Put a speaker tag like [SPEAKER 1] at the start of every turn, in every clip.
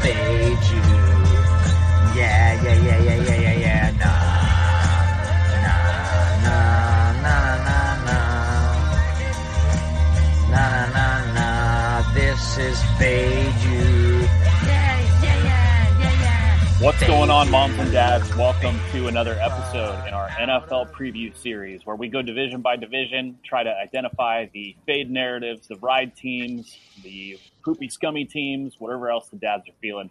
[SPEAKER 1] fade you. Yeah, yeah, yeah, yeah, yeah, yeah, yeah. Nah, nah, nah, nah, nah, nah, nah, nah, nah. This is fade you. Yeah, yeah, yeah, yeah.
[SPEAKER 2] What's going on, moms and dads? Welcome to another episode in our NFL preview series where we go division by division, try to identify the fade narratives, the ride teams, the poopy, scummy teams, whatever else the dads are feeling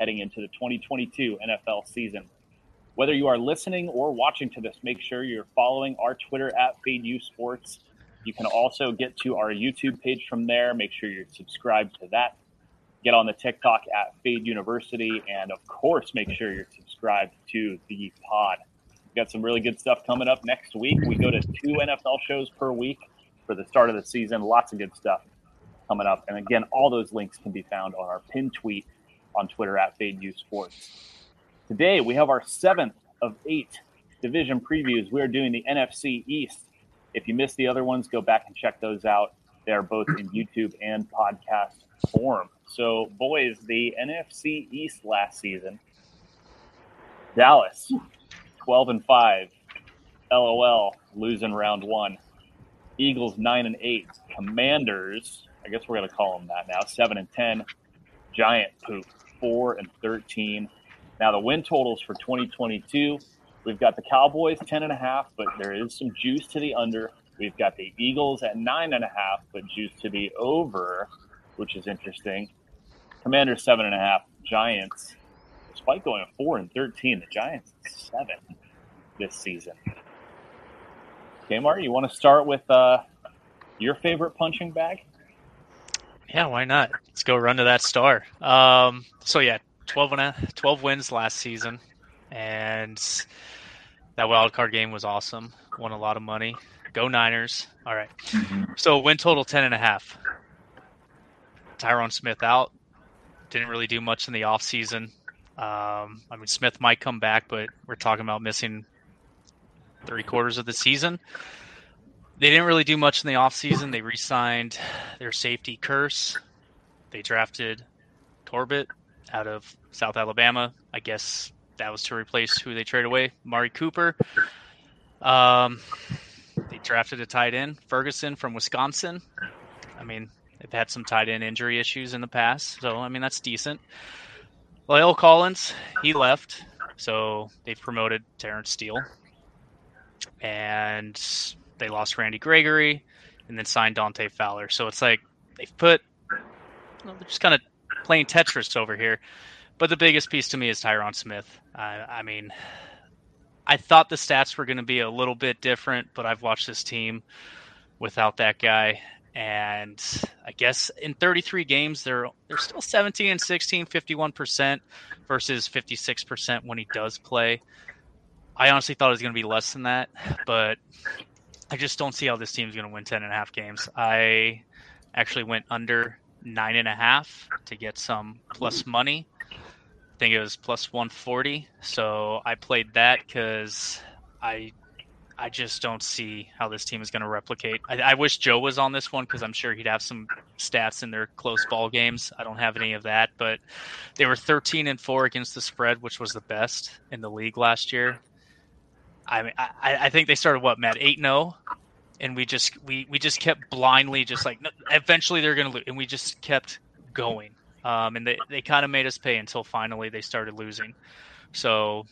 [SPEAKER 2] heading into the 2022 NFL season. Whether you are listening or watching to this, make sure you're following our Twitter at FadeU Sports. You can also get to our YouTube page from there. Make sure you're subscribed to that. Get on the TikTok at Fade University, and of course, make sure you're subscribed to the pod. We've got some really good stuff coming up next week. We go to two NFL shows per week for the start of the season. Lots of good stuff coming up. And again, all those links can be found on our pinned tweet on Twitter at Fade FadeU Sports. Today, we have our seventh of eight division previews. We are doing the NFC East. If you missed the other ones, go back and check those out. They are both in YouTube and podcast form. So, boys, the NFC East last season, Dallas, 12 and 5. LOL, losing round one. Eagles, 9 and 8. Commanders, I guess we're going to call them that now, 7 and 10. Giant poop, 4 and 13. Now, the win totals for 2022 we've got the Cowboys 10 and a half, but there is some juice to the under. We've got the Eagles at nine and a half, but juice to the over, which is interesting. Commanders seven and a half. Giants, despite going four and thirteen, the Giants seven this season. Kmart, you want to start with uh, your favorite punching bag?
[SPEAKER 3] Yeah, why not? Let's go run to that star. Um, so yeah, 12, and a, 12 wins last season, and that wild card game was awesome. Won a lot of money. Go Niners! All right. So win total ten and a half. Tyron Smith out. Didn't really do much in the offseason. Um, I mean, Smith might come back, but we're talking about missing three quarters of the season. They didn't really do much in the offseason. They re signed their safety Kearse. They drafted Corbett out of South Alabama. I guess that was to replace who they traded away, Mari Cooper. Um, they drafted a tight end, Ferguson from Wisconsin. I mean, they've had some tight end injury issues in the past, so I mean that's decent. La'el Collins, he left, so they've promoted Terence Steele, and they lost Randy Gregory, and then signed Dante Fowler. So it's like they've put, they're just kind of playing Tetris over here. But the biggest piece to me is Tyron Smith. I, I mean, I thought the stats were going to be a little bit different, but I've watched this team without that guy. And I guess in 33 games, they're they're still 17 and 16, 51% versus 56% when he does play. I honestly thought it was going to be less than that, but I just don't see how this team's going to win 10 and a half games. I actually went under nine and a half to get some plus money I think it was plus 140. So I played that because I I just don't see how this team is going to replicate. I, I, wish Joe was on this one because I'm sure he'd have some stats in their close ball games. I don't have any of that, but they were 13 and four against the spread, which was the best in the league last year. I mean, I, I think they started what Matt eight zero, and we just we we just kept blindly just like eventually they're going to lose, and we just kept going um, and they, they kind of made us pay until finally they started losing. So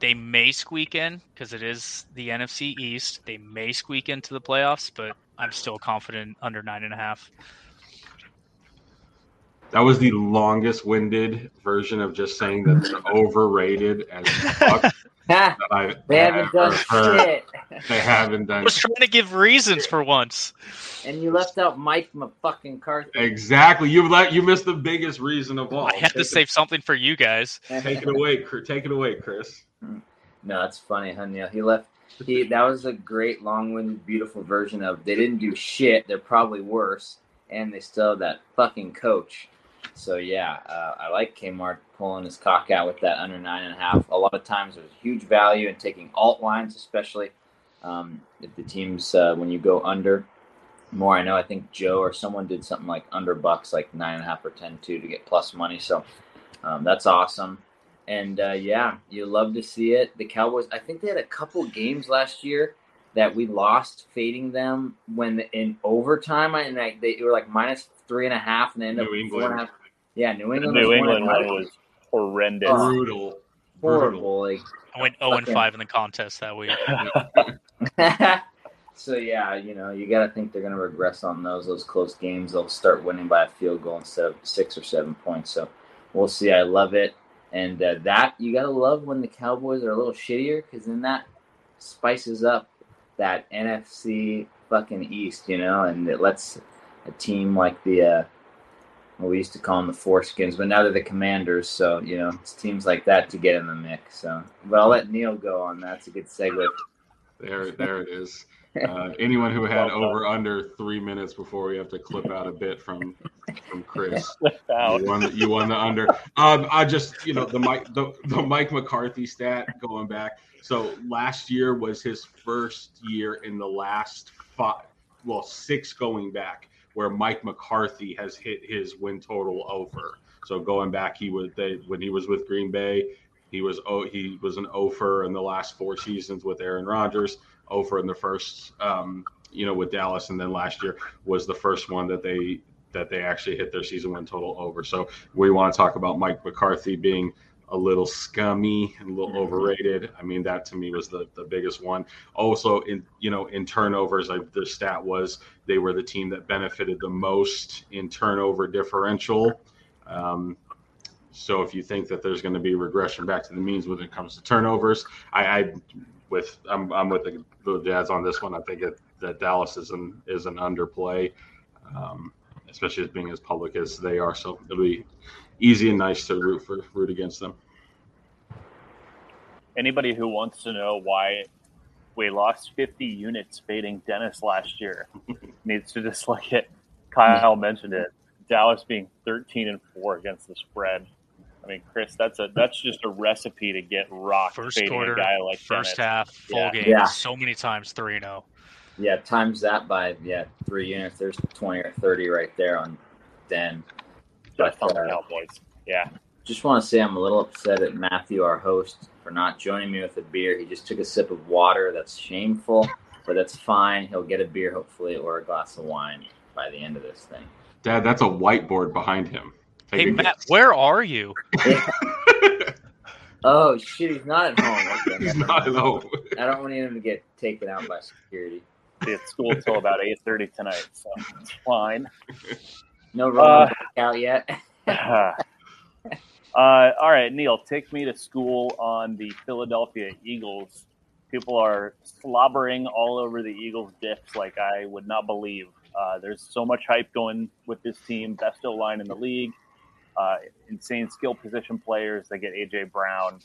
[SPEAKER 3] they may squeak in because it is the NFC East. They may squeak into the playoffs, but I'm still confident under nine and a half.
[SPEAKER 4] That was the longest winded version of just saying that they're overrated as fuck.
[SPEAKER 1] I they haven't done heard. shit.
[SPEAKER 4] They haven't done. I
[SPEAKER 3] was trying to give reasons for once.
[SPEAKER 1] And you left out Mike fucking McCarthy.
[SPEAKER 4] Exactly. You let you missed the biggest reason of all.
[SPEAKER 3] I had take to it, save something for you guys.
[SPEAKER 4] Take it away, take it away, Chris. Hmm.
[SPEAKER 1] No, it's funny, honey. He left. He that was a great, long-winded, beautiful version of they didn't do shit. They're probably worse, and they still have that fucking coach. So yeah, uh, I like Kmart pulling his cock out with that under nine and a half. A lot of times there's huge value in taking alt lines, especially um, if the teams uh, when you go under more. I know I think Joe or someone did something like under bucks, like nine and a half or ten two to get plus money. So Um, that's awesome. And uh, yeah, you love to see it. The Cowboys, I think they had a couple games last year that we lost fading them when in overtime, and I, they were like minus three and a half, and they ended
[SPEAKER 4] New
[SPEAKER 1] up
[SPEAKER 4] England.
[SPEAKER 1] four and a half. Yeah, New England.
[SPEAKER 2] New
[SPEAKER 1] was
[SPEAKER 2] England
[SPEAKER 1] one
[SPEAKER 2] one
[SPEAKER 1] and a half.
[SPEAKER 2] was horrendous.
[SPEAKER 1] Oh.
[SPEAKER 4] Brutal.
[SPEAKER 1] horrible. Like
[SPEAKER 3] I went zero and five in the contest that week.
[SPEAKER 1] so yeah, you know, you got to think they're going to regress on those those close games. They'll start winning by a field goal instead of six or seven points. So we'll see. I love it, and uh, that you got to love when the Cowboys are a little shittier because then that spices up that NFC fucking East, you know, and it lets a team like the. Uh, we used to call them the foreskins, but now they're the commanders. So, you know, it's teams like that to get in the mix. So, but I'll let Neil go on That's a good segue.
[SPEAKER 4] There, there it is. Uh, anyone who had over under three minutes before we have to clip out a bit from from Chris. You won, the, you won the under. Um, I just, you know, the Mike, the, the Mike McCarthy stat going back. So last year was his first year in the last five, well, six going back, where Mike McCarthy has hit his win total over. So going back, he was they when he was with Green Bay, he was oh he was an over in the last four seasons with Aaron Rodgers, over in the first, um, you know, with Dallas, and then last year was the first one that they that they actually hit their season win total over. So we want to talk about Mike McCarthy being a little scummy and a little overrated. I mean, that to me was the, the biggest one. Also, in you know, in turnovers, I, the stat was they were the team that benefited the most in turnover differential. Um, so if you think that there's going to be regression back to the means when it comes to turnovers, I, I with I'm, I'm with the, the Jazz on this one. I think it, that Dallas is an is an underplay. Um, especially as being as public as they are. So it'll be easy and nice to root for root against them.
[SPEAKER 2] Anybody who wants to know why we lost 50 units fading Dennis last year needs to just look at Kyle mentioned it. Dallas being 13 and 4 against the spread. I mean, Chris, that's a that's just a recipe to get rocked
[SPEAKER 3] First quarter,
[SPEAKER 2] guy like
[SPEAKER 3] First
[SPEAKER 2] Dennis.
[SPEAKER 3] half, full
[SPEAKER 2] Yeah.
[SPEAKER 3] game,
[SPEAKER 1] Yeah.
[SPEAKER 3] so many times 3 0.
[SPEAKER 1] Yeah, times that by yeah three units. There's twenty or thirty right there on Den. But,
[SPEAKER 2] the
[SPEAKER 1] uh,
[SPEAKER 2] Cowboys. Yeah.
[SPEAKER 1] Just want to say I'm a little upset at Matthew, our host, for not joining me with a beer. He just took a sip of water. That's shameful, but that's fine. He'll get a beer hopefully or a glass of wine by the end of this thing.
[SPEAKER 4] Dad, that's a whiteboard behind him. Take
[SPEAKER 3] Hey, Matt,
[SPEAKER 4] guess.
[SPEAKER 3] where are you?
[SPEAKER 1] Oh shit, he's not at home. Okay,
[SPEAKER 4] He's not at home.
[SPEAKER 1] I don't want him to get taken out by security.
[SPEAKER 2] Be at school till about 8:30 tonight, so it's fine.
[SPEAKER 1] No wrong
[SPEAKER 2] Uh,
[SPEAKER 1] out yet.
[SPEAKER 2] uh, all right, Neil, take me to school on the Philadelphia Eagles. People are slobbering all over the Eagles' dips like I would not believe. Uh, there's so much hype going with this team. Best O line in the league. Uh, insane skill position players. They get AJ Brown.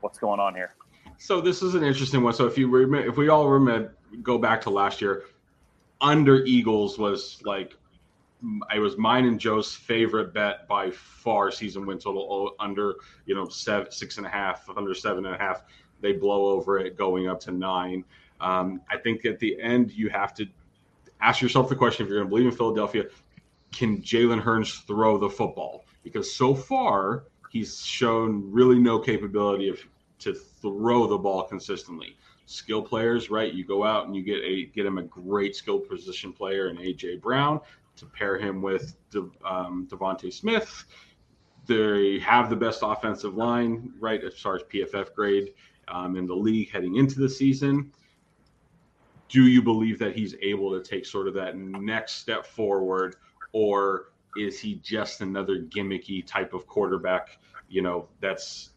[SPEAKER 2] What's going on here?
[SPEAKER 4] So this is an interesting one. So if you remember, if we all remember, go back to last year, under Eagles was like, it was mine and Joe's favorite bet by far. Season win total under, you know, seven, six and a half, under seven and a half. They blow over it, going up to nine. Um, I think at the end you have to ask yourself the question: if you're going to believe in Philadelphia, can Jalen Hurts throw the football? Because so far he's shown really no capability of to throw the ball consistently. Skill players, right? You go out and you get a get him a great skill position player in AJ Brown to pair him with De, um, DeVonta Smith. They have the best offensive line, right, as far as PFF grade um, in the league heading into the season. Do you believe that he's able to take sort of that next step forward, or is he just another gimmicky type of quarterback? You know, that's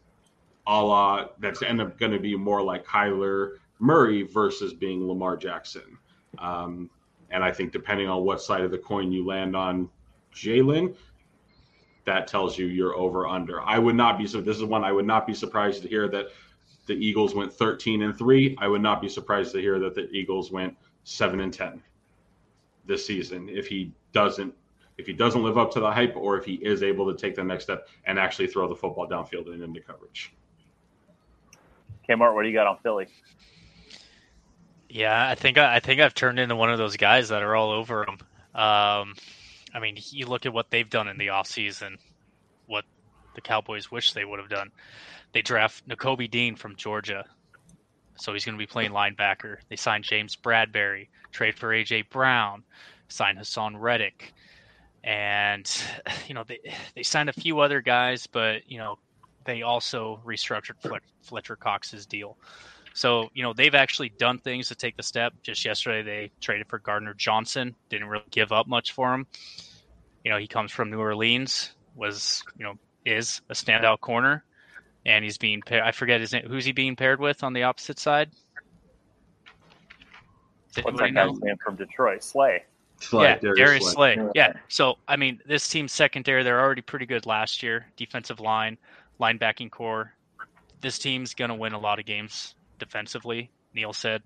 [SPEAKER 4] a la that's end up going to be more like Kyler Murray versus being Lamar Jackson. Um, and I think depending on what side of the coin you land on, Jalen, that tells you you're over under. I would not be so. This is one I would not be surprised to hear that the Eagles went 13 and three. I would not be surprised to hear that the Eagles went seven and 10 this season if he doesn't if he doesn't live up to the hype or if he is able to take the next step and actually throw the football downfield and into coverage.
[SPEAKER 2] Okay, Kmart, what do you got on Philly?
[SPEAKER 3] Yeah, I think I think I've turned into one of those guys that are all over him. Um, I mean, you look at what they've done in the offseason. what the Cowboys wish they would have done. They draft Nakobe Dean from Georgia, so he's going to be playing linebacker. They signed James Bradberry, trade for AJ Brown, signed Haason Reddick, and you know they they signed a few other guys, but you know they also restructured Fletcher Cox's deal. So, you know, they've actually done things to take the step. Just yesterday, they traded for Gardner Johnson, didn't really give up much for him. You know, he comes from New Orleans, was, you know, is a standout corner, and he's being paired. I forget his name. Who's he being paired with on the opposite side?
[SPEAKER 2] What's that guy's name from Detroit? Slay.
[SPEAKER 3] Slay, yeah, Darius, Darius Slay. Slay. Yeah. So I mean, this team's secondary, they're already pretty good last year. Defensive line, linebacking core. This team's gonna win a lot of games defensively. Neil said,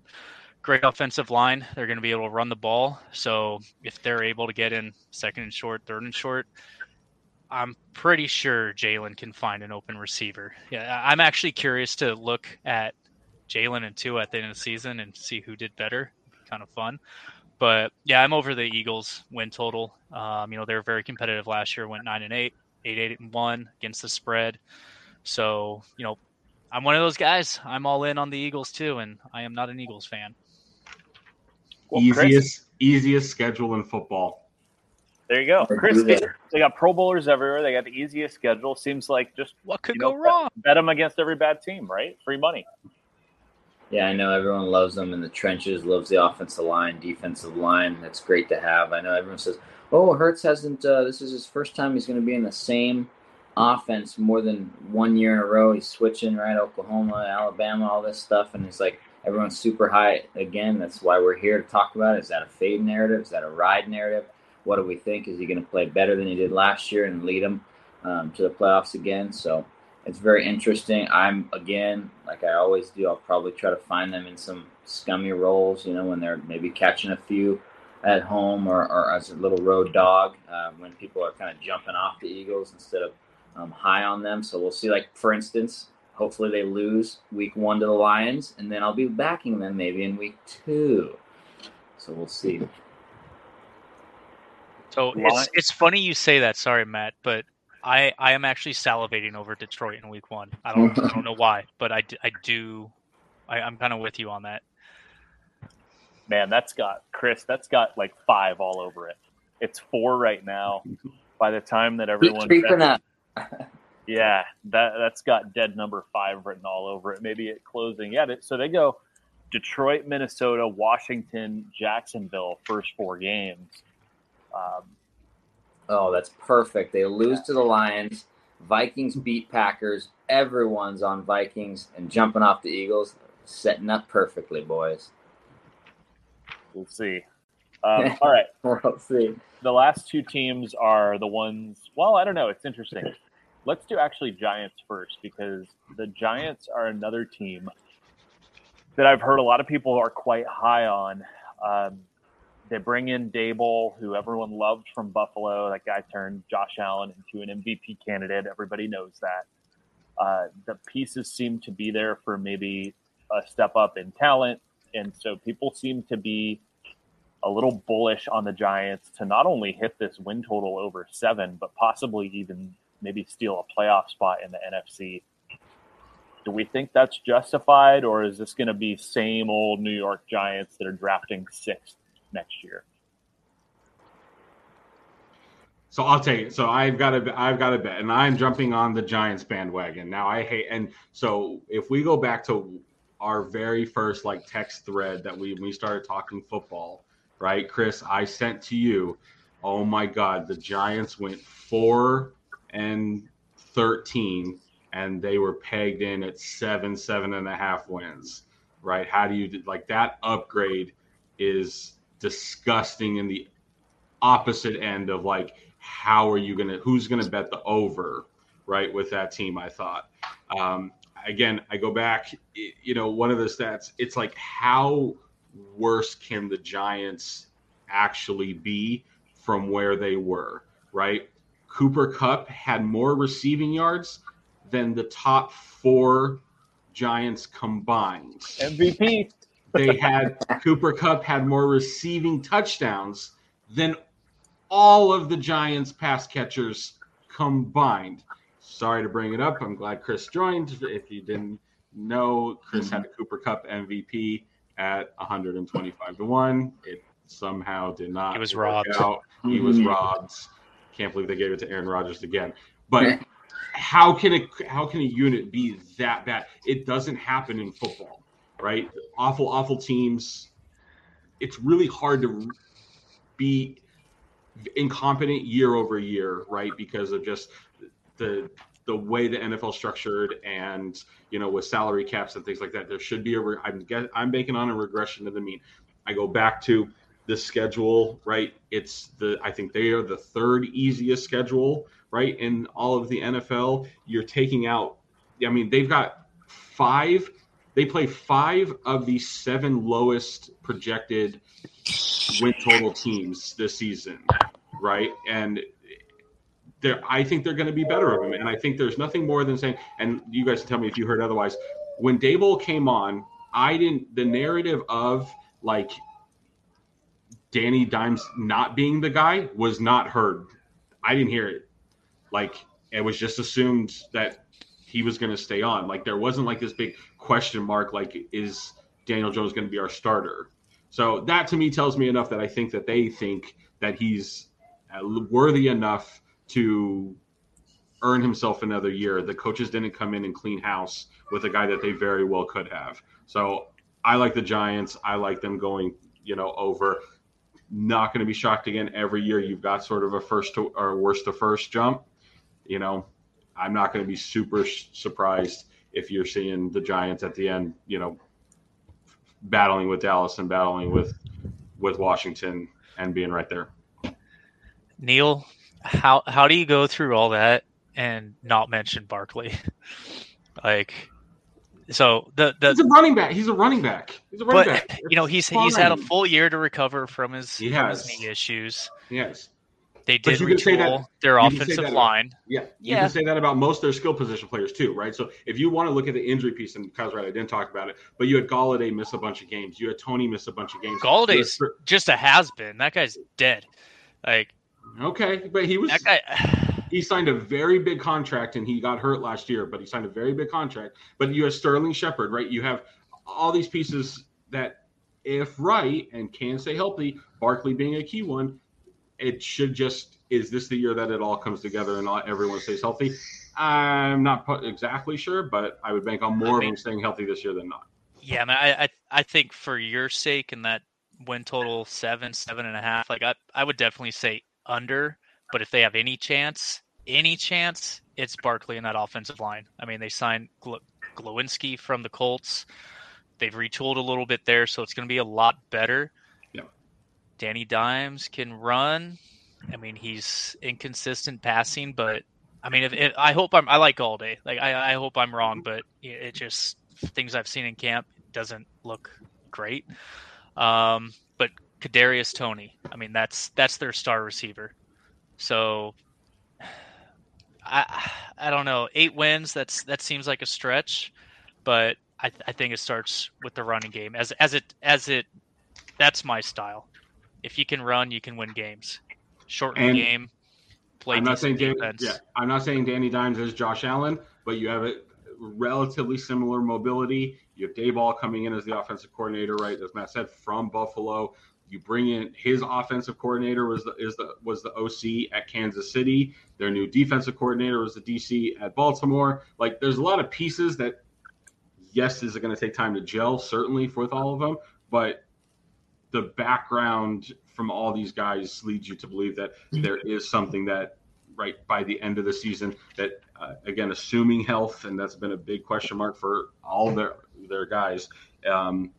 [SPEAKER 3] great offensive line. They're going to be able to run the ball. So if they're able to get in second and short, third and short, I'm pretty sure Jalen can find an open receiver. Yeah, I'm actually curious to look at Jalen and Tua at the end of the season and see who did better. Kind of fun. But yeah, I'm over the Eagles win total. Um, you know, they were very competitive last year, went nine and eight, eight, eight and one against the spread. So, you know, I'm one of those guys. I'm all in on the Eagles too, and I am not an Eagles fan.
[SPEAKER 4] Well, easiest Chris, easiest schedule in football.
[SPEAKER 2] There you go, Chris. They got Pro Bowlers everywhere. They got the easiest schedule. Seems like just
[SPEAKER 3] what could go know, wrong?
[SPEAKER 2] Bet, bet them against every bad team, right? Free money.
[SPEAKER 1] Yeah, I know everyone loves them in the trenches. Loves the offensive line, defensive line. That's great to have. I know everyone says, "Oh, Hurts hasn't. Uh, this is his first time. He's going to be in the same." offense more than one year in a row. He's switching right, Oklahoma, Alabama, all this stuff, and it's like everyone's super high again. That's why we're here to talk about it. Is that a fade narrative? Is that a ride narrative? What do we think? Is he going to play better than he did last year and lead them um, to the playoffs again? So it's very interesting. I'm again, like I always do, I'll probably try to find them in some scummy roles. You know, when they're maybe catching a few at home or, or as a little road dog uh, when people are kind of jumping off the Eagles instead of um, high on them. So we'll see. Like for instance, hopefully they lose week one to the Lions, and then I'll be backing them maybe in week two. So we'll see.
[SPEAKER 3] So it's it's funny you say that. Sorry, Matt, but I I am actually salivating over Detroit in week one. I don't I don't know why, but I, I do. I, I'm kind of with you on that.
[SPEAKER 2] Man, that's got Chris. That's got like five all over it. It's four right now. By the time that everyone
[SPEAKER 1] creeping up
[SPEAKER 2] yeah, that that's got dead number five written all over it. Maybe at closing, yeah. So they go Detroit, Minnesota, Washington, Jacksonville, first four games. Um,
[SPEAKER 1] oh, that's perfect. They lose yeah. to the Lions. Vikings beat Packers. Everyone's on Vikings and jumping off the Eagles, setting up perfectly, boys.
[SPEAKER 2] We'll see. Um, all right.
[SPEAKER 1] we'll see.
[SPEAKER 2] The last two teams are the ones. Well, I don't know. It's interesting let's do actually Giants first because the Giants are another team that I've heard a lot of people are quite high on. Um, they bring in Daboll, who everyone loved from Buffalo. That guy turned Josh Allen into an MVP candidate. Everybody knows that. Uh, the pieces seem to be there for maybe a step up in talent. And so people seem to be a little bullish on the Giants to not only hit this win total over seven, but possibly even maybe steal a playoff spot in the NFC. Do we think that's justified, or is this going to be same old New York Giants that are drafting sixth next year?
[SPEAKER 4] So I'll take it. So I've got a, I've got a bet, and I'm jumping on the Giants bandwagon now. I hate, and so if we go back to our very first like text thread that we we started talking football, right, Chris? I sent to you. Oh my God, the Giants went four and 13, and they were pegged in at seven, seven and a half wins, right? How do you like that upgrade is disgusting in the opposite end of like, how are you to, who's to bet the over, right, with that team? I thought. Um, again, I go back, you know, one of the stats, it's like, how worse can the Giants actually be from where they were, right? Cooper Kupp had more receiving yards than the top four Giants combined.
[SPEAKER 2] MVP.
[SPEAKER 4] They had Cooper Kupp had more receiving touchdowns than all of the Giants pass catchers combined. Sorry to bring it up. I'm glad Chris joined. If you didn't know, Chris had a Cooper Kupp MVP at 125 to one. It somehow did not.
[SPEAKER 3] He was
[SPEAKER 4] work
[SPEAKER 3] robbed.
[SPEAKER 4] Out. He was
[SPEAKER 1] Mhm.
[SPEAKER 4] robbed. Can't believe they gave it to Aaron Rodgers again. But how can a how can a unit be that bad? It doesn't happen in football, right? Awful, awful teams. It's really hard to be incompetent year over year, right? Because of just the the way the NFL structured and you know with salary caps and things like that. There should be a. Re- I'm get, I'm banking on a regression to the mean. I go back to the schedule, right? It's the I think they are the third easiest schedule, right? In all of the NFL, you're taking out. I mean, they've got five. They play five of the seven lowest projected win total teams this season, right? And I think they're going to be better of them. And I think there's nothing more than saying, and you guys can tell me if you heard otherwise. When Daboll came on, I didn't, the narrative of like Danny Dimes not being the guy was not heard. I didn't hear it. Like it was just assumed that he was going to stay on. Like there wasn't like this big question mark. Like is Daniel Jones going to be our starter? So that to me tells me enough that I think that they think that he's uh, worthy enough to earn himself another year. The coaches didn't come in and clean house with a guy that they very well could have. So I like the Giants. I like them going, you know, over. Not going to be shocked again. Every year you've got sort of a first to, or worst to first jump. You know, I'm not going to be super surprised if you're seeing the Giants at the end, you know, battling with Dallas and battling with with Washington and being right there.
[SPEAKER 3] Neil, how how do you go through all that and not mention Barkley? like, so the the
[SPEAKER 4] He's a running back. He's a running back. He's a running
[SPEAKER 3] but
[SPEAKER 4] back.
[SPEAKER 3] you know he's he's had a full year to recover from his,
[SPEAKER 4] He
[SPEAKER 3] from his knee issues.
[SPEAKER 4] Yes.
[SPEAKER 3] They did
[SPEAKER 4] you can say that-
[SPEAKER 3] their
[SPEAKER 4] you say
[SPEAKER 3] offensive
[SPEAKER 4] that about-
[SPEAKER 3] line.
[SPEAKER 4] Yeah. You can say that about most of their skill position players too, right? So if you want to look at the injury piece, and Kyle's right, I didn't talk about it, but you had Golladay miss a bunch of games. You had Toney miss a bunch of games.
[SPEAKER 3] Golladay's
[SPEAKER 4] You
[SPEAKER 3] just a has been. That guy's dead. Like
[SPEAKER 4] okay, but he was
[SPEAKER 3] that guy.
[SPEAKER 4] he signed a very big contract and he got hurt last year, but he signed a very big contract. But you have Sterling Shepard, right? You have all these pieces that, if right and can stay healthy, Barkley being a key one, it should just is this the year that it all comes together and all, everyone stays healthy? I'm not exactly sure, but I would bank on more
[SPEAKER 3] I
[SPEAKER 4] of them staying healthy this year than not.
[SPEAKER 3] Yeah, man. I, I I think for your sake and that win total seven seven and a half, like I I would definitely say under. But if they have any chance, any chance, it's Barkley in that offensive line. I mean, they signed Gl- Glowinski from the Colts. They've retooled a little bit there, so it's going to be a lot better. Danny Dimes can run. I mean, he's inconsistent passing, but I mean, if, if I hope I'm, I like all day. Like, I, I hope I'm wrong, but it, it just things I've seen in camp doesn't look great. Um, but Kadarius Toney, I mean, that's that's their star receiver. So, I I don't know. Eight wins. That's that seems like a stretch, but I, I think it starts with the running game. As as it as it, that's my style. If you can run, you can win games. Shorten
[SPEAKER 4] And
[SPEAKER 3] game. Play
[SPEAKER 4] I'm not saying
[SPEAKER 3] decent
[SPEAKER 4] Dan, yeah, I'm not saying Danny Dimes is Josh Allen, but you have a relatively similar mobility. You have Daboll coming in as the offensive coordinator, right? As Matt said, from Buffalo. You bring in his offensive coordinator was the is the was the OC at Kansas City. Their new defensive coordinator was the DC at Baltimore. Like there's a lot of pieces that yes, is it going to take time to gel, certainly with all of them, but the background from all these guys leads you to believe that there is something that right by the end of the season that uh, again assuming health and that's been a big question mark for all their their guys um,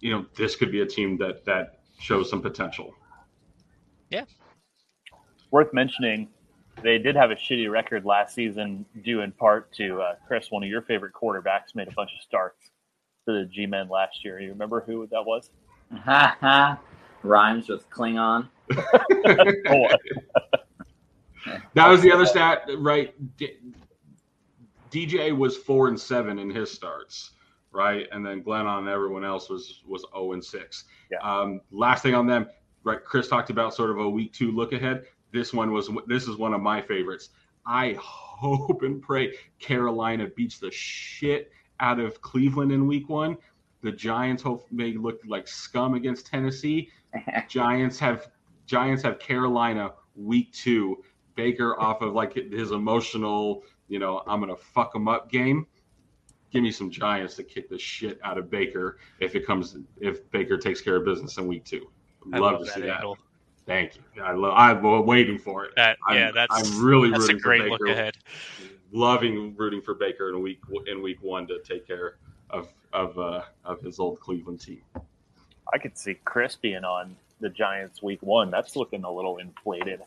[SPEAKER 4] you know this could be a team that that shows some potential Yeah.
[SPEAKER 2] Worth mentioning, they did have a shitty record last season, due in part to uh, Chris, one of your favorite quarterbacks, made a bunch of starts for the G Men last year. You remember who that was?
[SPEAKER 1] Ha ha. Rhymes with Klingon.
[SPEAKER 2] Oh,
[SPEAKER 4] that was the other stat right D- dj was four and seven in his starts right and then Glennon everyone else was was 0 and 6
[SPEAKER 2] Yeah.
[SPEAKER 4] um, last thing on them right chris talked about sort of a week two look ahead this one was this is one of my favorites. I hope and pray Carolina beats the shit out of Cleveland in week one. The Giants hope may look like scum against Tennessee. Giants have Giants have Carolina week two. Baker off of like his emotional, you know, I'm gonna fuck him up game. Give me some Giants to kick the shit out of Baker if it comes if Baker takes care of business in week two.
[SPEAKER 3] I
[SPEAKER 4] love,
[SPEAKER 3] love
[SPEAKER 4] to
[SPEAKER 3] that
[SPEAKER 4] see
[SPEAKER 3] angle.
[SPEAKER 4] that. Thank you. I love. I'm waiting for it.
[SPEAKER 3] That yeah,
[SPEAKER 4] I'm,
[SPEAKER 3] that's
[SPEAKER 4] I'm really
[SPEAKER 3] that's a
[SPEAKER 4] rooting
[SPEAKER 3] great
[SPEAKER 4] for
[SPEAKER 3] look
[SPEAKER 4] Baker.
[SPEAKER 3] ahead.
[SPEAKER 4] Loving rooting for Baker in week in week one to take care of of uh, of his old Cleveland team.
[SPEAKER 2] I could see Chris being on the Giants week one. That's looking a little inflated.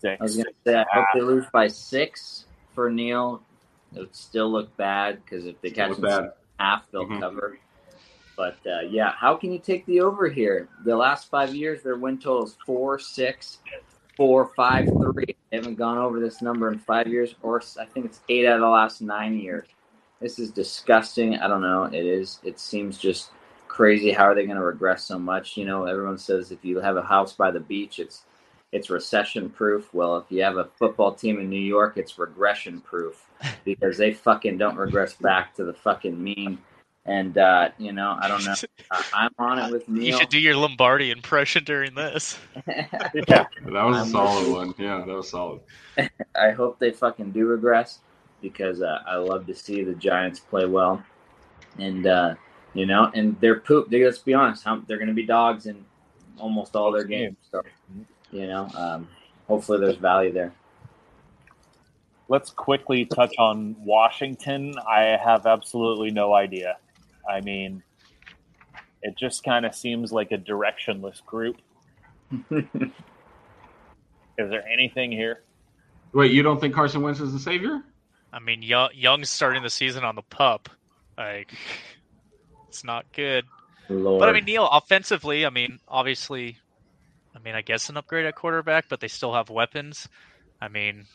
[SPEAKER 2] Six.
[SPEAKER 1] I was gonna say I hope they lose by six for Neil. It would still look bad because if they
[SPEAKER 4] Still
[SPEAKER 1] catch
[SPEAKER 4] look
[SPEAKER 1] them
[SPEAKER 4] bad.
[SPEAKER 1] half, they'll
[SPEAKER 4] Mhm.
[SPEAKER 1] cover. But uh, yeah, how can you take the over here? The last five years, their win total is four, six, four, five, three. They haven't gone over this number in five years, or I think it's eight out of the last nine years. This is disgusting. I don't know. It is. It seems just crazy. How are they going to regress so much? You know, everyone says if you have a house by the beach, it's it's recession proof. Well, if you have a football team in New York, it's regression proof because they fucking don't regress back to the fucking mean. And uh, you know, I don't know. I, I'm on it with Neil.
[SPEAKER 3] You should do your Lombardi impression during this.
[SPEAKER 2] Yeah.
[SPEAKER 4] That was a
[SPEAKER 1] I'm
[SPEAKER 4] solid one. Yeah, that was solid.
[SPEAKER 1] I hope they fucking do regress because uh, I love to see the Giants play well, and uh, you know, and they're poop. They, let's be honest, how, they're going to be dogs in almost all their games. So, you know, um, hopefully there's value there.
[SPEAKER 2] Let's quickly touch on Washington. I have absolutely no idea. I mean, it just kind of seems like a directionless group. Is there anything here?
[SPEAKER 4] Wait, you don't think Carson Wentz is the savior?
[SPEAKER 3] I mean, Young, Young's starting the season on the pup. Like, it's not good.
[SPEAKER 1] Lord.
[SPEAKER 3] But I mean, Neil, offensively, I mean, obviously, I mean, I guess an upgrade at quarterback, but they still have weapons. I mean,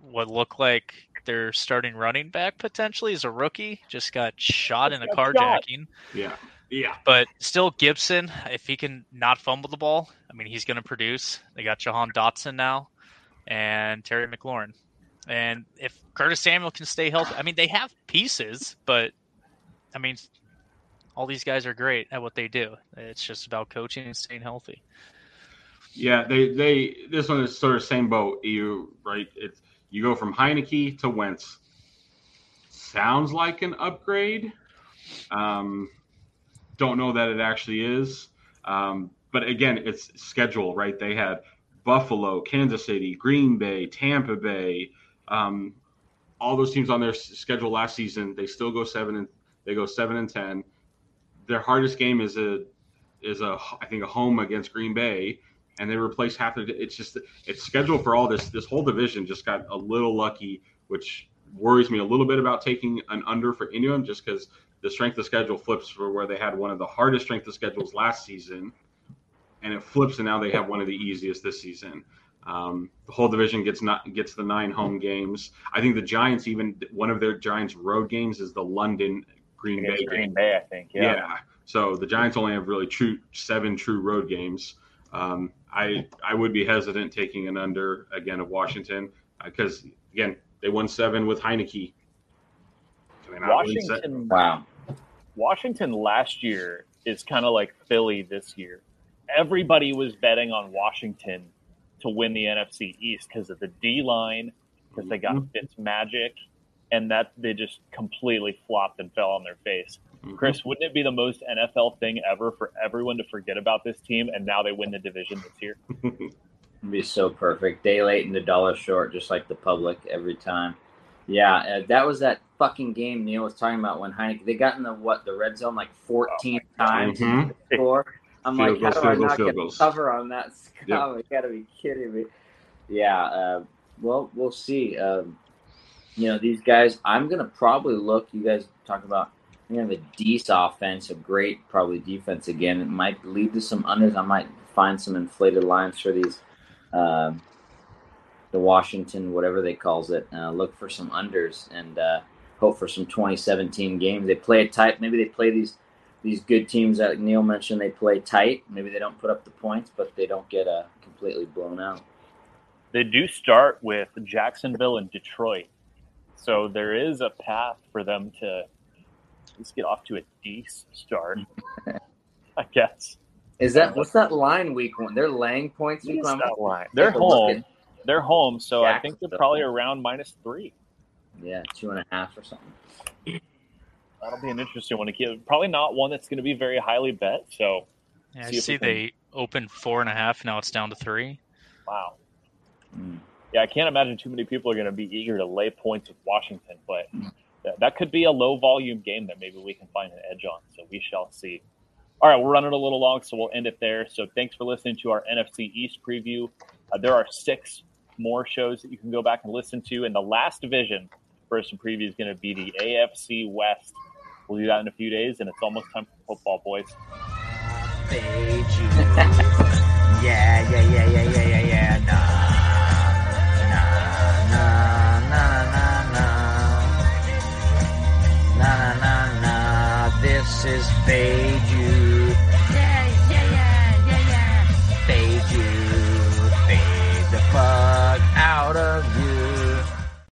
[SPEAKER 3] what looked like their starting running back potentially is a rookie, just got shot in a
[SPEAKER 2] Just got
[SPEAKER 3] carjacking.
[SPEAKER 4] Yeah, yeah.
[SPEAKER 3] But still, Gibson, if he can not fumble the ball, I mean, he's going to produce. They got Jahan Dotson now and Terry McLaurin. And if Curtis Samuel can stay healthy, I mean, they have pieces, but I mean, all these guys are great at what they do. It's just about coaching and staying healthy.
[SPEAKER 4] Yeah, they they this one is sort of same boat. You right? It's you go from Heinicke to Wentz. Sounds like an upgrade. Um, don't know that it actually is. Um, but again, it's schedule, right? They had Buffalo, Kansas City, Green Bay, Tampa Bay, um, all those teams on their schedule last season. They still go seven and they go seven and ten. Their hardest game is a is a I think a home against Green Bay, and they replace half of it. It's just it's scheduled for all this. This whole division just got a little lucky, which worries me a little bit about taking an under for any of them, just because the strength of schedule flips for where they had one of the hardest strength of schedules last season, and it flips, and now they have one of the easiest this season. Um, the whole division gets not gets the nine home games. I think the Giants even one of their Giants road games is the London Green Bay
[SPEAKER 2] Against Green. Bay, I think.
[SPEAKER 4] Yeah.
[SPEAKER 2] Yeah.
[SPEAKER 4] So the Giants only have really true seven true road games. Um, I I would be hesitant taking an under again of Washington because again they won seven with Heinicke. Can they not win se-
[SPEAKER 2] Washington.
[SPEAKER 1] wow.
[SPEAKER 2] Washington last year is kind of like Philly this year. Everybody was betting on Washington to win the NFC East because of the D line, because they got
[SPEAKER 4] Mhm.
[SPEAKER 2] Fitz Magic, and that they just completely flopped and fell on their face.
[SPEAKER 4] Mhm.
[SPEAKER 2] Chris, wouldn't it be the most NFL thing ever for everyone to forget about this team and now they win the division this year?
[SPEAKER 1] It'd be so perfect. Day late and a dollar short, just like the public every time. Yeah, uh, that was that fucking game Neil was talking about when Heinicke they got in the what the red zone like 14 times
[SPEAKER 4] Mhm.
[SPEAKER 1] before. I'm
[SPEAKER 4] Field
[SPEAKER 1] like,
[SPEAKER 4] goals,
[SPEAKER 1] how do I
[SPEAKER 4] goals,
[SPEAKER 1] not get
[SPEAKER 4] goals.
[SPEAKER 1] cover on that?
[SPEAKER 4] Yep.
[SPEAKER 1] Oh, you gotta be kidding me. Yeah, uh, well, we'll see. Um, you know, these guys. I'm gonna probably look. You guys talk about. You have a decent offense, a great probably defense again. It might lead to some unders. I might find some inflated lines for these. Um, the Washington, whatever they calls it. Uh, look for some unders and uh, hope for some 2017 games. They play it tight. Maybe they play these these good teams that Neil mentioned. They play tight. Maybe they don't put up the points, but they don't get uh, completely blown out.
[SPEAKER 2] They do start with Jacksonville and Detroit, so there is a path for them to at least get off to a decent start. I guess.
[SPEAKER 1] Is that what's that line week one? They're laying points week one.
[SPEAKER 2] That line. They're
[SPEAKER 1] Take a look
[SPEAKER 2] home. They're home, so I think they're probably around minus three.
[SPEAKER 1] Yeah, two and a half or something.
[SPEAKER 2] That'll be an interesting one to keep. Probably not one that's going to be very highly bet. So,
[SPEAKER 3] Yeah, I
[SPEAKER 2] See if we
[SPEAKER 3] see
[SPEAKER 2] can-
[SPEAKER 3] they opened four and a half. Now it's down to three.
[SPEAKER 2] wow.
[SPEAKER 1] Mm.
[SPEAKER 2] Yeah, I can't imagine too many people are going to be eager to lay points with Washington, but that, that could be a low volume game that maybe we can find an edge on. So we shall see. All right, we're running a little long, so we'll end it there. So thanks for listening to our NFC East preview. Uh, there are six more shows that you can go back and listen to, and the last division for some preview is going to be the AFC West. We'll do that in a few days, and it's almost time for football, boys.
[SPEAKER 5] Yeah, yeah, yeah, yeah, yeah, yeah, yeah. Nah, nah, nah, nah, nah. Nah, nah, nah, nah. This is You. Yeah, yeah, yeah, yeah, yeah. You. Fade the fuck out of.